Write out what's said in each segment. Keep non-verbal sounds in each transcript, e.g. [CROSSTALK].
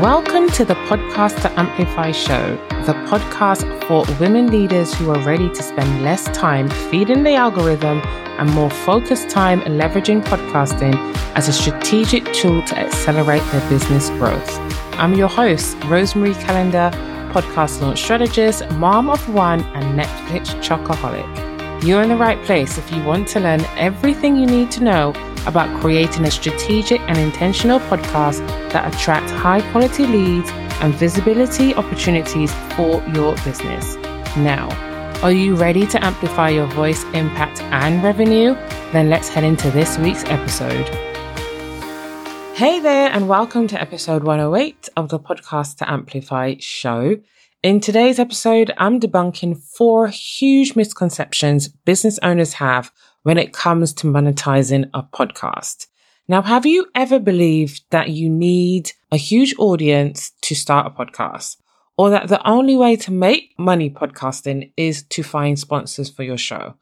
Welcome to the Podcast to Amplify show, the podcast for women leaders who are ready to spend less time feeding the algorithm and more focused time leveraging podcasting as a strategic tool to accelerate their business growth. I'm your host, Rosemary Kalenda, podcast launch strategist, mom of one, and Netflix chocoholic. You're in the right place if you want to learn everything you need to know about creating a strategic and intentional podcast that attracts high quality leads and visibility opportunities for your business. Now, are you ready to amplify your voice, impact, and revenue? Then let's head into this week's episode. Hey there, and welcome to episode 108 of the Podcast to Amplify show. In today's episode, I'm debunking four huge misconceptions business owners have when it comes to monetizing a podcast. Now, have you ever believed that you need a huge audience to start a podcast? Or that the only way to make money podcasting is to find sponsors for your show?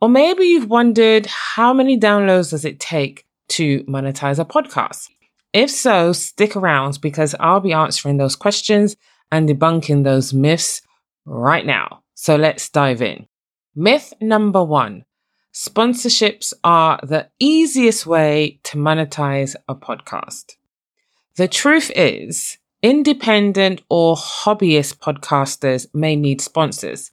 Or maybe you've wondered how many downloads does it take to monetize a podcast? If so, stick around because I'll be answering those questions and debunking those myths right now. So let's dive in. Myth number one Sponsorships are the easiest way to monetize a podcast. The truth is, independent or hobbyist podcasters may need sponsors,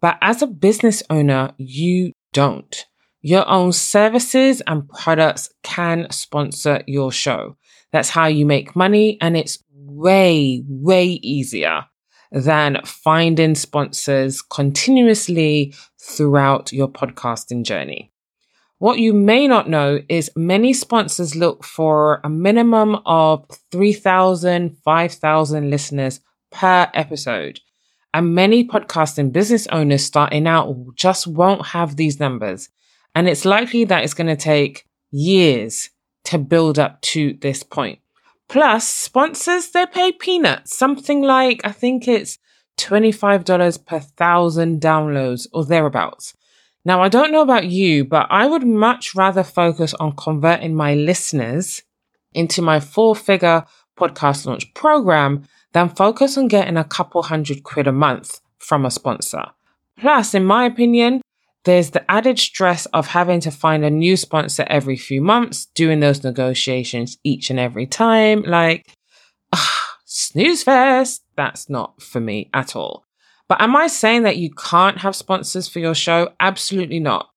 but as a business owner, you don't. Your own services and products can sponsor your show. That's how you make money, and it's way, way easier than finding sponsors continuously throughout your podcasting journey. What you may not know is many sponsors look for a minimum of 3,000, 5,000 listeners per episode. And many podcasting business owners starting out just won't have these numbers. And it's likely that it's going to take years to build up to this point. Plus, sponsors, they pay peanuts, something like, I think it's $25 per thousand downloads or thereabouts. Now, I don't know about you, but I would much rather focus on converting my listeners into my four figure podcast launch program than focus on getting a couple hundred quid a month from a sponsor. Plus, in my opinion, there's the added stress of having to find a new sponsor every few months, doing those negotiations each and every time. Like, ugh, snooze fest. That's not for me at all. But am I saying that you can't have sponsors for your show? Absolutely not.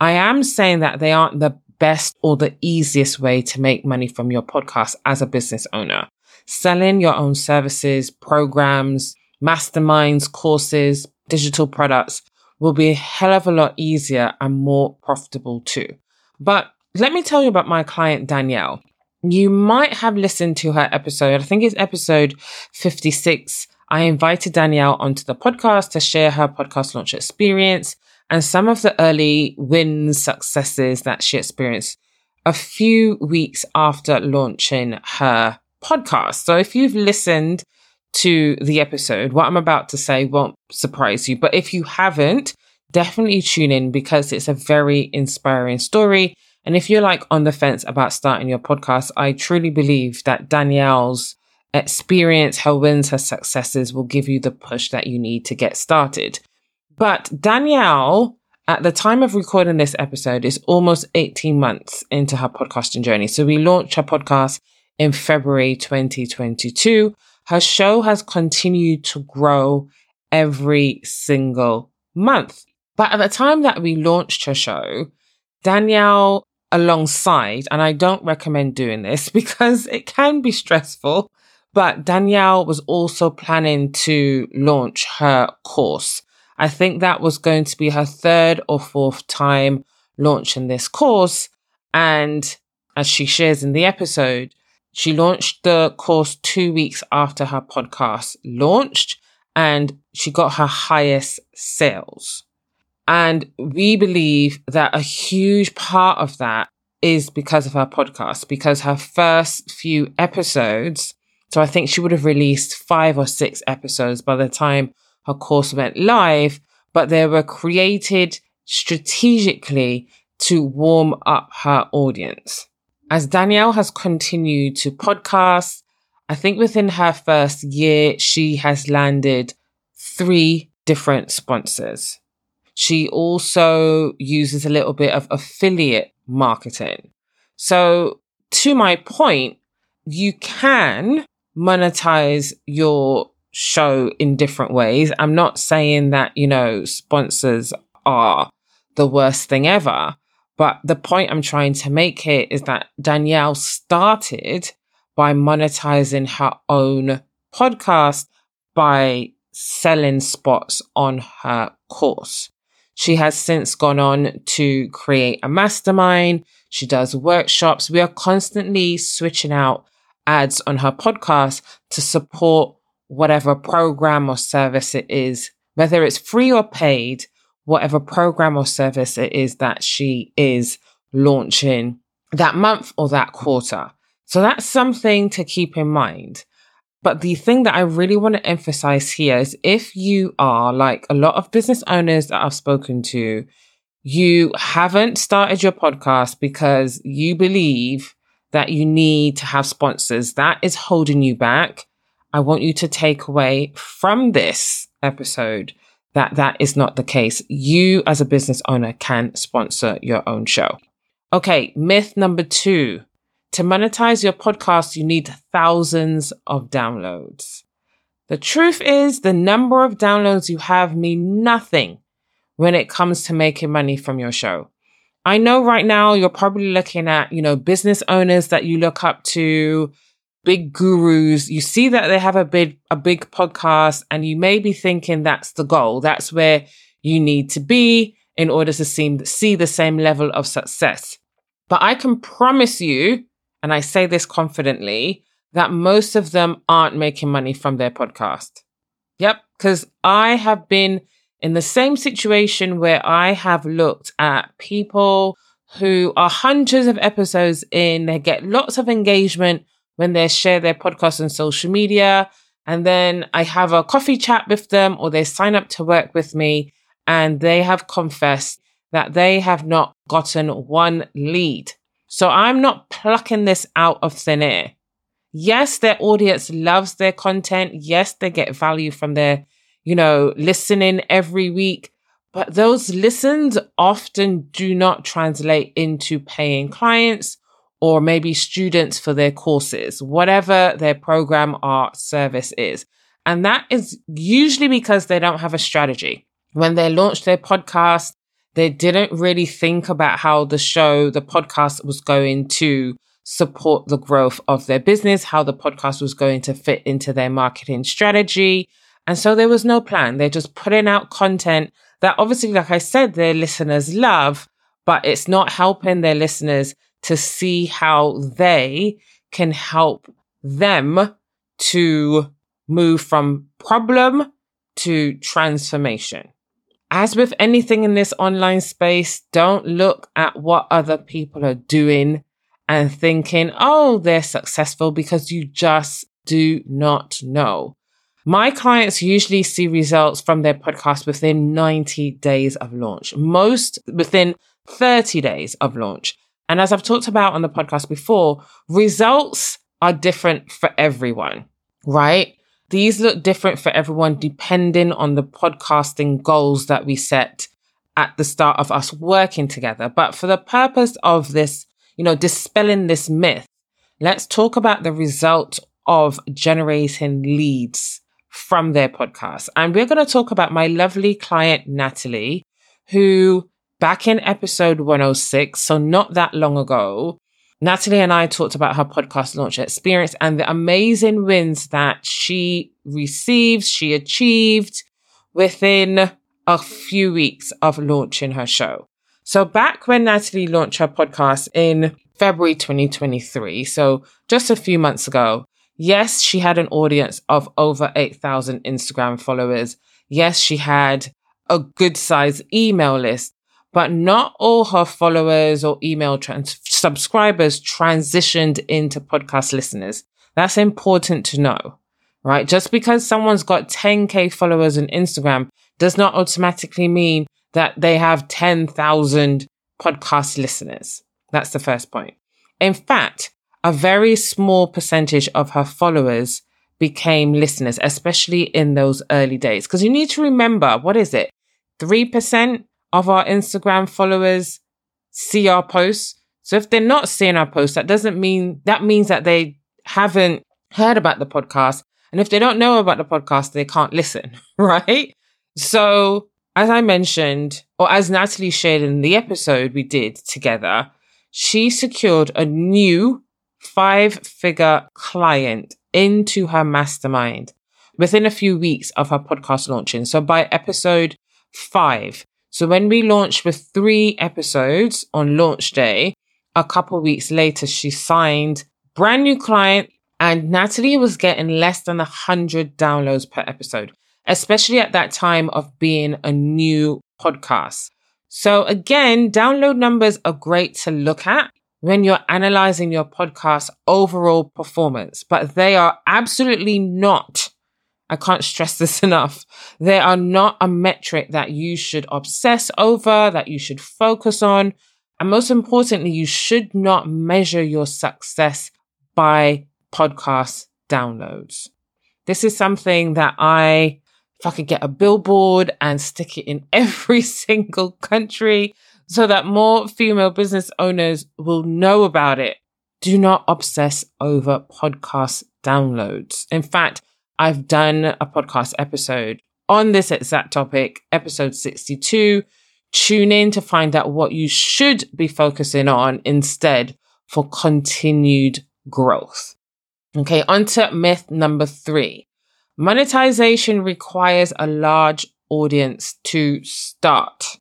I am saying that they aren't the best or the easiest way to make money from your podcast as a business owner. Selling your own services, programs, masterminds, courses, digital products will be a hell of a lot easier and more profitable too. But let me tell you about my client, Danielle. You might have listened to her episode. I think it's episode 56. I invited Danielle onto the podcast to share her podcast launch experience and some of the early wins, successes that she experienced a few weeks after launching her podcast. So if you've listened to the episode. What I'm about to say won't surprise you, but if you haven't, definitely tune in because it's a very inspiring story. And if you're like on the fence about starting your podcast, I truly believe that Danielle's experience, her wins, her successes will give you the push that you need to get started. But Danielle, at the time of recording this episode, is almost 18 months into her podcasting journey. So we launched her podcast in February 2022 her show has continued to grow every single month. But at the time that we launched her show, Danielle alongside, and I don't recommend doing this [LAUGHS] because it can be stressful, but Danielle was also planning to launch her course. I think that was going to be her third or fourth time launching this course. And as she shares in the episode, she launched the course two weeks after her podcast launched and she got her highest sales. And we believe that a huge part of that is because of her podcast, because her first few episodes, so I think she would have released five or six episodes by the time her course went live, but they were created strategically to warm up her audience. As Danielle has continued to podcast, I think within her first year, she has landed three different sponsors. She also uses a little bit of affiliate marketing. So to my point, you can monetize your show in different ways. I'm not saying that, you know, sponsors are the worst thing ever. But the point I'm trying to make here is that Danielle started by monetizing her own podcast by selling spots on her course. She has since gone on to create a mastermind. She does workshops. We are constantly switching out ads on her podcast to support whatever program or service it is, whether it's free or paid, whatever program or service it is that she is launching that month or that quarter. So that's something to keep in mind. But the thing that I really want to emphasize here is if you are like a lot of business owners that I've spoken to, you haven't started your podcast because you believe that you need to have sponsors. That is holding you back. I want you to take away from this episode that that is not the case. You as a business owner can sponsor your own show. Okay. Myth number two. To monetize your podcast, you need thousands of downloads. The truth is the number of downloads you have mean nothing when it comes to making money from your show. I know right now you're probably looking at, you know, business owners that you look up to, big gurus. You see that they have a big, a big podcast and you may be thinking that's the goal. That's where you need to be in order to see, see the same level of success. But I can promise you, and I say this confidently, that most of them aren't making money from their podcast. Yep. Cause I have been in the same situation where I have looked at people who are hundreds of episodes in, they get lots of engagement when they share their podcast on social media. And then I have a coffee chat with them or they sign up to work with me and they have confessed that they have not gotten one lead. So I'm not plucking this out of thin air. Yes, their audience loves their content. Yes, they get value from their you know, listening every week. But those listens often do not translate into paying clients or maybe students for their courses, whatever their program or service is. And that is usually because they don't have a strategy. When they launched their podcast, they didn't really think about how the show, the podcast was going to support the growth of their business, how the podcast was going to fit into their marketing strategy. And so there was no plan. They're just putting out content that obviously, like I said, their listeners love, but it's not helping their listeners to see how they can help them to move from problem to transformation. As with anything in this online space, don't look at what other people are doing and thinking, oh, they're successful because you just do not know. My clients usually see results from their podcast within 90 days of launch, most within 30 days of launch. And as I've talked about on the podcast before, results are different for everyone, right? These look different for everyone depending on the podcasting goals that we set at the start of us working together. But for the purpose of this, you know, dispelling this myth, let's talk about the result of generating leads from their podcast. And we're going to talk about my lovely client, Nathalie, who back in episode 106, so not that long ago, Nathalie and I talked about her podcast launch experience and the amazing wins that she received, she achieved within a few weeks of launching her show. So back when Nathalie launched her podcast in February 2023, so just a few months ago, Yes, she had an audience of over 8,000 Instagram followers. Yes, she had a good size email list, but not all her followers or email trans- subscribers transitioned into podcast listeners. That's important to know, right? Just because someone's got 10k followers on Instagram does not automatically mean that they have 10,000 podcast listeners. That's the first point. In fact, a very small percentage of her followers became listeners, especially in those early days. Because you need to remember, what is it? 3% of our Instagram followers see our posts. So if they're not seeing our posts, that doesn't mean, that means that they haven't heard about the podcast. And if they don't know about the podcast, they can't listen, [LAUGHS] right? So as I mentioned, or as Nathalie shared in the episode we did together, she secured a new five figure client into her mastermind within a few weeks of her podcast launching. So by episode five. So when we launched with three episodes on launch day, a couple weeks later, she signed brand new client and Nathalie was getting less than a hundred downloads per episode, especially at that time of being a new podcast. So again, download numbers are great to look at when you're analyzing your podcast overall performance, but they are absolutely not. I can't stress this [LAUGHS] enough. They are not a metric that you should obsess over, that you should focus on. And most importantly, you should not measure your success by podcast downloads. This is something that I, if I could get a billboard and stick it in [LAUGHS] every single country, so that more female business owners will know about it. Do not obsess over podcast downloads. In fact, I've done a podcast episode on this exact topic, episode 62. Tune in to find out what you should be focusing on instead for continued growth. Okay, on to myth number three. Monetization requires a large audience to start.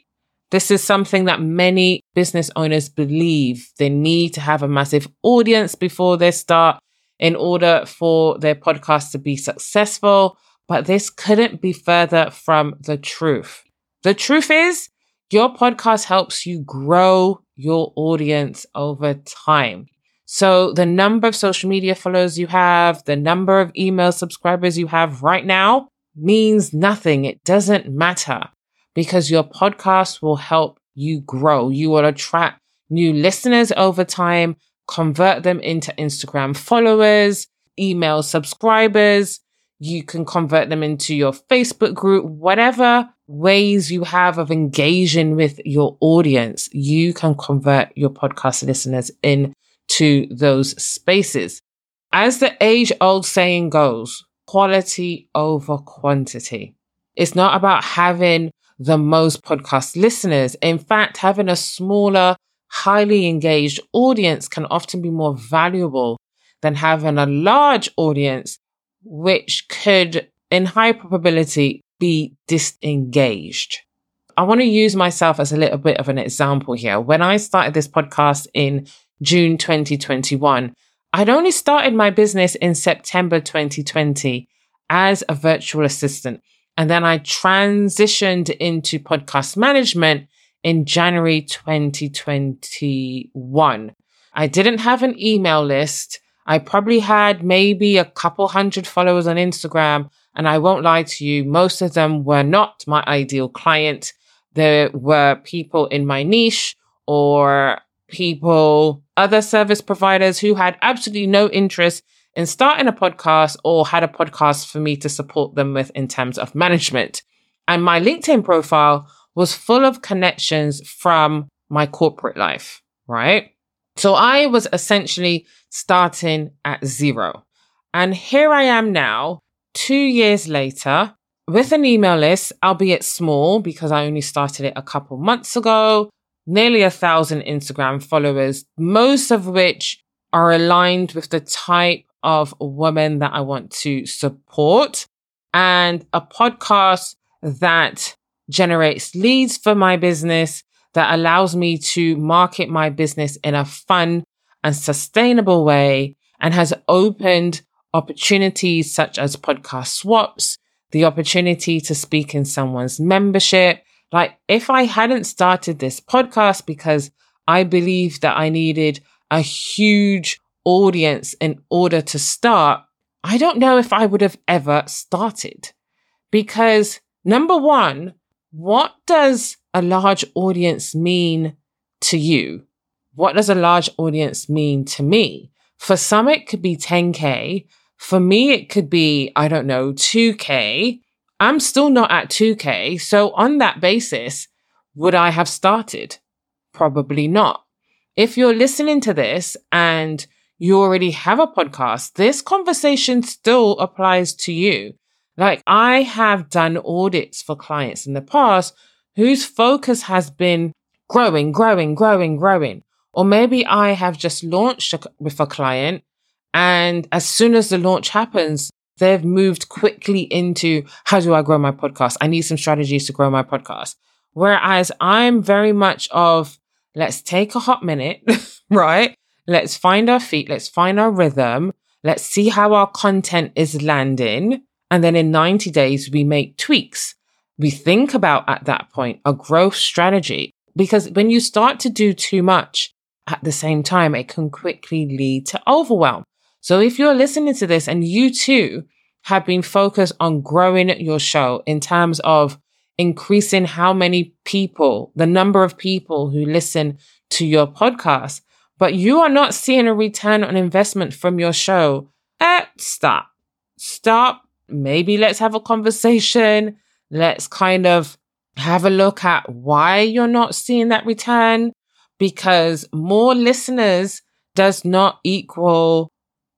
This is something that many business owners believe they need to have a massive audience before they start in order for their podcast to be successful. But this couldn't be further from the truth. The truth is your podcast helps you grow your audience over time. So the number of social media followers you have, the number of email subscribers you have right now means nothing. It doesn't matter because your podcast will help you grow. You will attract new listeners over time, convert them into Instagram followers, email subscribers. You can convert them into your Facebook group, whatever ways you have of engaging with your audience, you can convert your podcast listeners into those spaces. As the age old saying goes, quality over quantity. It's not about having the most podcast listeners. In fact, having a smaller, highly engaged audience can often be more valuable than having a large audience, which could, in high probability, be disengaged. I want to use myself as a little bit of an example here. When I started this podcast in June 2021, I'd only started my business in September 2020 as a virtual assistant. And then I transitioned into podcast management in January 2021. I didn't have an email list. I probably had maybe a couple hundred followers on Instagram. And I won't lie to you, most of them were not my ideal client. There were people in my niche or people, other service providers who had absolutely no interest in starting a podcast or had a podcast for me to support them with in terms of management. And my LinkedIn profile was full of connections from my corporate life, right? So I was essentially starting at zero. And here I am now, two years later, with an email list, albeit small because I only started it a couple months ago, nearly a thousand Instagram followers, most of which are aligned with the type of women that I want to support and a podcast that generates leads for my business that allows me to market my business in a fun and sustainable way and has opened opportunities such as podcast swaps, the opportunity to speak in someone's membership. Like if I hadn't started this podcast because I believed that I needed a huge audience in order to start, I don't know if I would have ever started. Because number one, what does a large audience mean to you? What does a large audience mean to me? For some, it could be 10K. For me, it could be, I don't know, 2K. I'm still not at 2K. So on that basis, would I have started? Probably not. If you're listening to this and you already have a podcast, this conversation still applies to you. Like I have done audits for clients in the past whose focus has been growing, growing, growing, growing. Or maybe I have just launched with a client and as soon as the launch happens, they've moved quickly into how do I grow my podcast? I need some strategies to grow my podcast. Whereas I'm very much of let's take a hot minute, [LAUGHS] right? Let's find our feet. Let's find our rhythm. Let's see how our content is landing. And then in 90 days, we make tweaks. We think about at that point a growth strategy because when you start to do too much at the same time, it can quickly lead to overwhelm. So if you're listening to this and you too have been focused on growing your show in terms of increasing how many people, the number of people who listen to your podcast, but you are not seeing a return on investment from your show, eh, stop. Stop. Maybe let's have a conversation. Let's kind of have a look at why you're not seeing that return because more listeners does not equal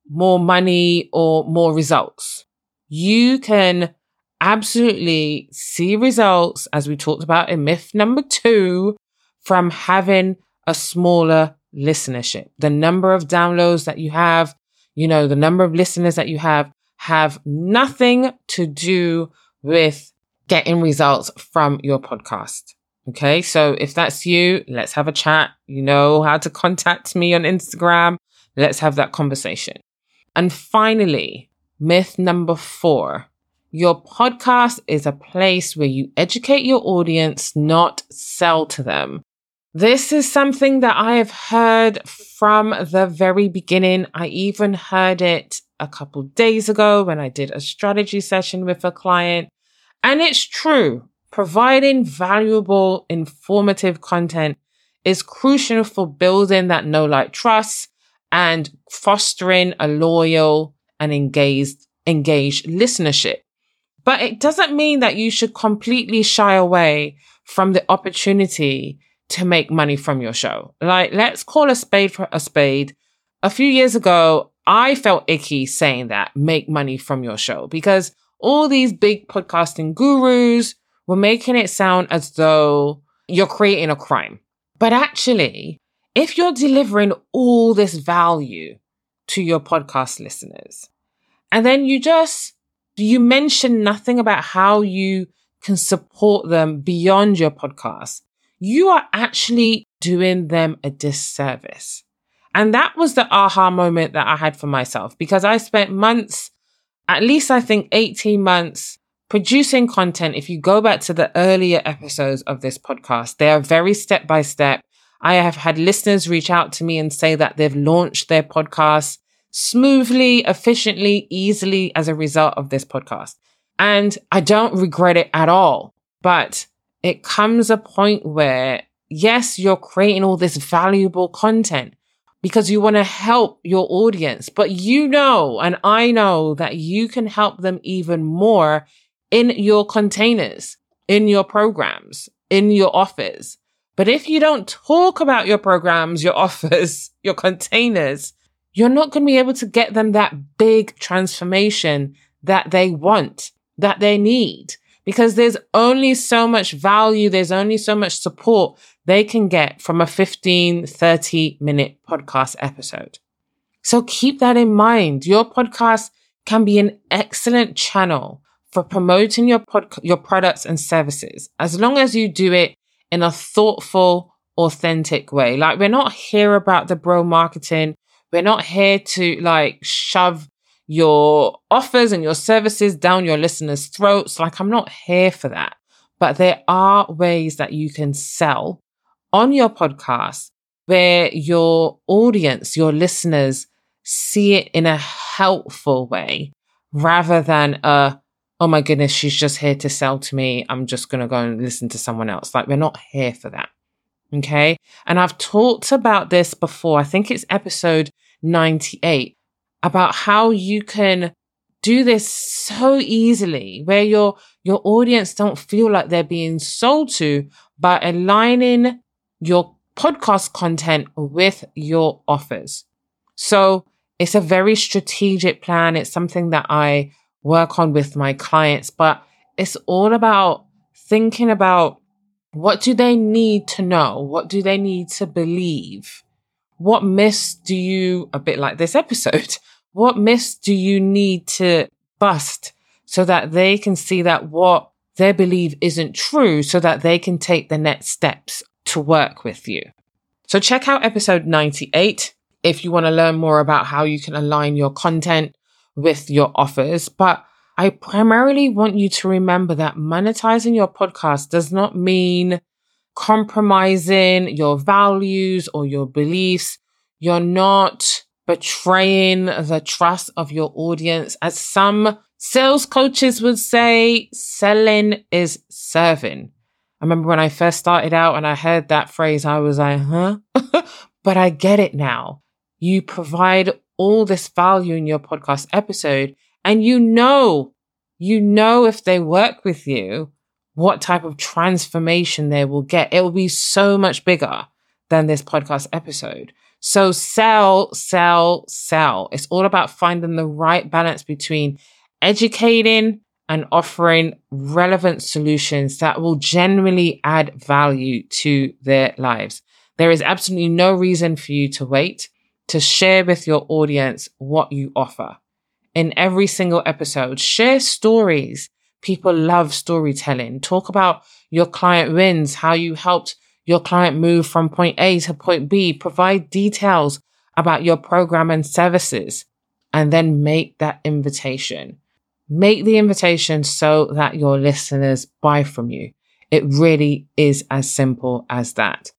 more money or more results. You can absolutely see results, as we talked about in myth number two, from having a smaller listenership. The number of downloads that you have, you know, the number of listeners that you have have nothing to do with getting results from your podcast. Okay. So if that's you, let's have a chat. You know how to contact me on Instagram. Let's have that conversation. And finally, myth number four. Your podcast is a place where you educate your audience, not sell to them. This is something that I have heard from the very beginning. I even heard it a couple days ago when I did a strategy session with a client. And it's true. Providing valuable, informative content is crucial for building that know like trust and fostering a loyal and engaged, engaged listenership. But it doesn't mean that you should completely shy away from the opportunity to make money from your show. Like, let's call a spade for a spade. A few years ago, I felt icky saying that make money from your show because all these big podcasting gurus were making it sound as though you're creating a crime. But actually, if you're delivering all this value to your podcast listeners, and then you just, you mention nothing about how you can support them beyond your podcast, you are actually doing them a disservice. And that was the aha moment that I had for myself because I spent months, at least I think 18 months producing content. If you go back to the earlier episodes of this podcast, they are very step by step. I have had listeners reach out to me and say that they've launched their podcast smoothly, efficiently, easily as a result of this podcast. And I don't regret it at all. But it comes a point where, yes, you're creating all this valuable content because you want to help your audience, but you know, and I know that you can help them even more in your containers, in your programs, in your offers. But if you don't talk about your programs, your [LAUGHS] offers, your containers, you're not going to be able to get them that big transformation that they want, that they need because there's only so much value. There's only so much support they can get from a 15, 30 minute podcast episode. So keep that in mind. Your podcast can be an excellent channel for promoting your pod- your products and services as long as you do it in a thoughtful, authentic way. Like we're not here about the bro marketing. We're not here to like shove your offers and your services down your listeners' throats. Like, I'm not here for that. But there are ways that you can sell on your podcast where your audience, your listeners see it in a helpful way rather than a, oh my goodness, she's just here to sell to me. I'm just going to go and listen to someone else. Like, we're not here for that. Okay. And I've talked about this before. I think it's episode 98 about how you can do this so easily where your your audience don't feel like they're being sold to by aligning your podcast content with your offers. So it's a very strategic plan. It's something that I work on with my clients, but it's all about thinking about what do they need to know? What do they need to believe? What myths do you, a bit like this episode, [LAUGHS] what myths do you need to bust so that they can see that what they believe isn't true so that they can take the next steps to work with you? So check out episode 98 if you want to learn more about how you can align your content with your offers. But I primarily want you to remember that monetizing your podcast does not mean compromising your values or your beliefs. You're not betraying the trust of your audience. As some sales coaches would say, selling is serving. I remember when I first started out and I heard that phrase, I was like, huh? [LAUGHS] but I get it now. You provide all this value in your podcast episode and you know, you know, if they work with you, what type of transformation they will get. It will be so much bigger than this podcast episode. So sell, sell, sell. It's all about finding the right balance between educating and offering relevant solutions that will genuinely add value to their lives. There is absolutely no reason for you to wait to share with your audience what you offer. In every single episode, share stories. People love storytelling. Talk about your client wins, how you helped your client move from point A to point B. Provide details about your program and services and then make that invitation. Make the invitation so that your listeners buy from you. It really is as simple as that.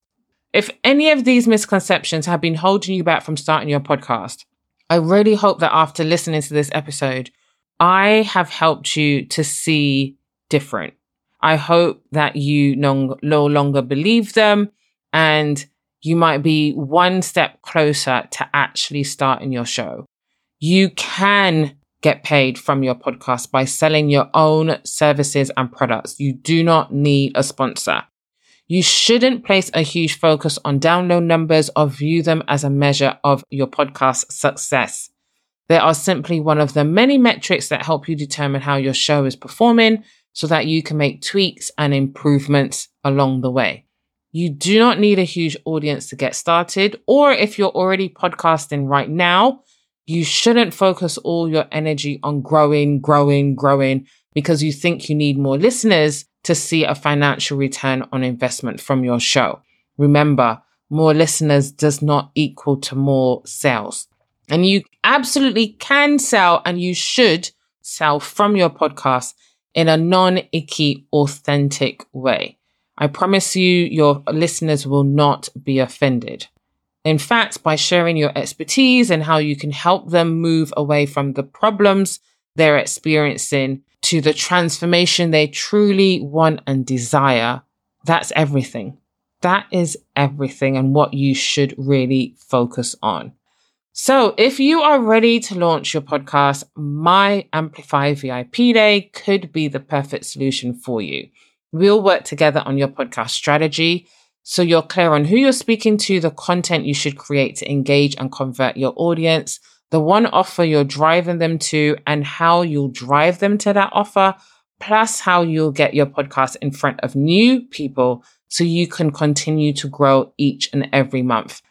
If any of these misconceptions have been holding you back from starting your podcast, I really hope that after listening to this episode, I have helped you to see different. I hope that you no, no longer believe them and you might be one step closer to actually starting your show. You can get paid from your podcast by selling your own services and products. You do not need a sponsor. You shouldn't place a huge focus on download numbers or view them as a measure of your podcast success. They are simply one of the many metrics that help you determine how your show is performing so that you can make tweaks and improvements along the way. You do not need a huge audience to get started, or if you're already podcasting right now, you shouldn't focus all your energy on growing, growing, growing because you think you need more listeners to see a financial return on investment from your show. Remember, more listeners does not equal to more sales. And you absolutely can sell and you should sell from your podcast in a non icky, authentic way. I promise you, your listeners will not be offended. In fact, by sharing your expertise and how you can help them move away from the problems they're experiencing to the transformation they truly want and desire, that's everything. That is everything and what you should really focus on. So if you are ready to launch your podcast, my Amplify VIP Day could be the perfect solution for you. We'll work together on your podcast strategy so you're clear on who you're speaking to, the content you should create to engage and convert your audience, the one offer you're driving them to and how you'll drive them to that offer, plus how you'll get your podcast in front of new people so you can continue to grow each and every month.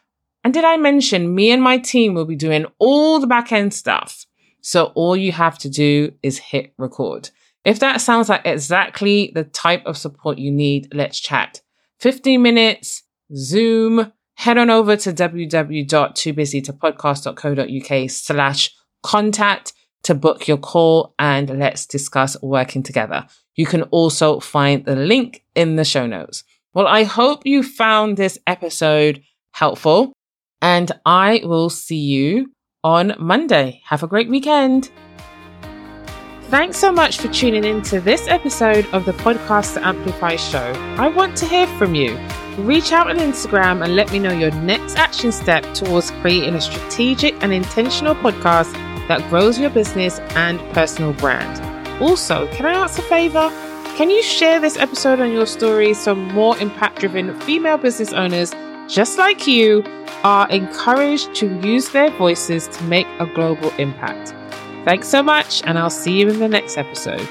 And did I mention me and my team will be doing all the back end stuff? So all you have to do is hit record. If that sounds like exactly the type of support you need, let's chat. 15 minutes, Zoom, head on over to www.toobusytopodcast.co.uk slash contact to book your call and let's discuss working together. You can also find the link in the show notes. Well, I hope you found this episode helpful and I will see you on Monday. Have a great weekend. Thanks so much for tuning in to this episode of the Podcast to Amplify show. I want to hear from you. Reach out on Instagram and let me know your next action step towards creating a strategic and intentional podcast that grows your business and personal brand. Also, can I ask a favor? Can you share this episode on your story so more impact driven female business owners just like you are encouraged to use their voices to make a global impact? Thanks so much, and I'll see you in the next episode.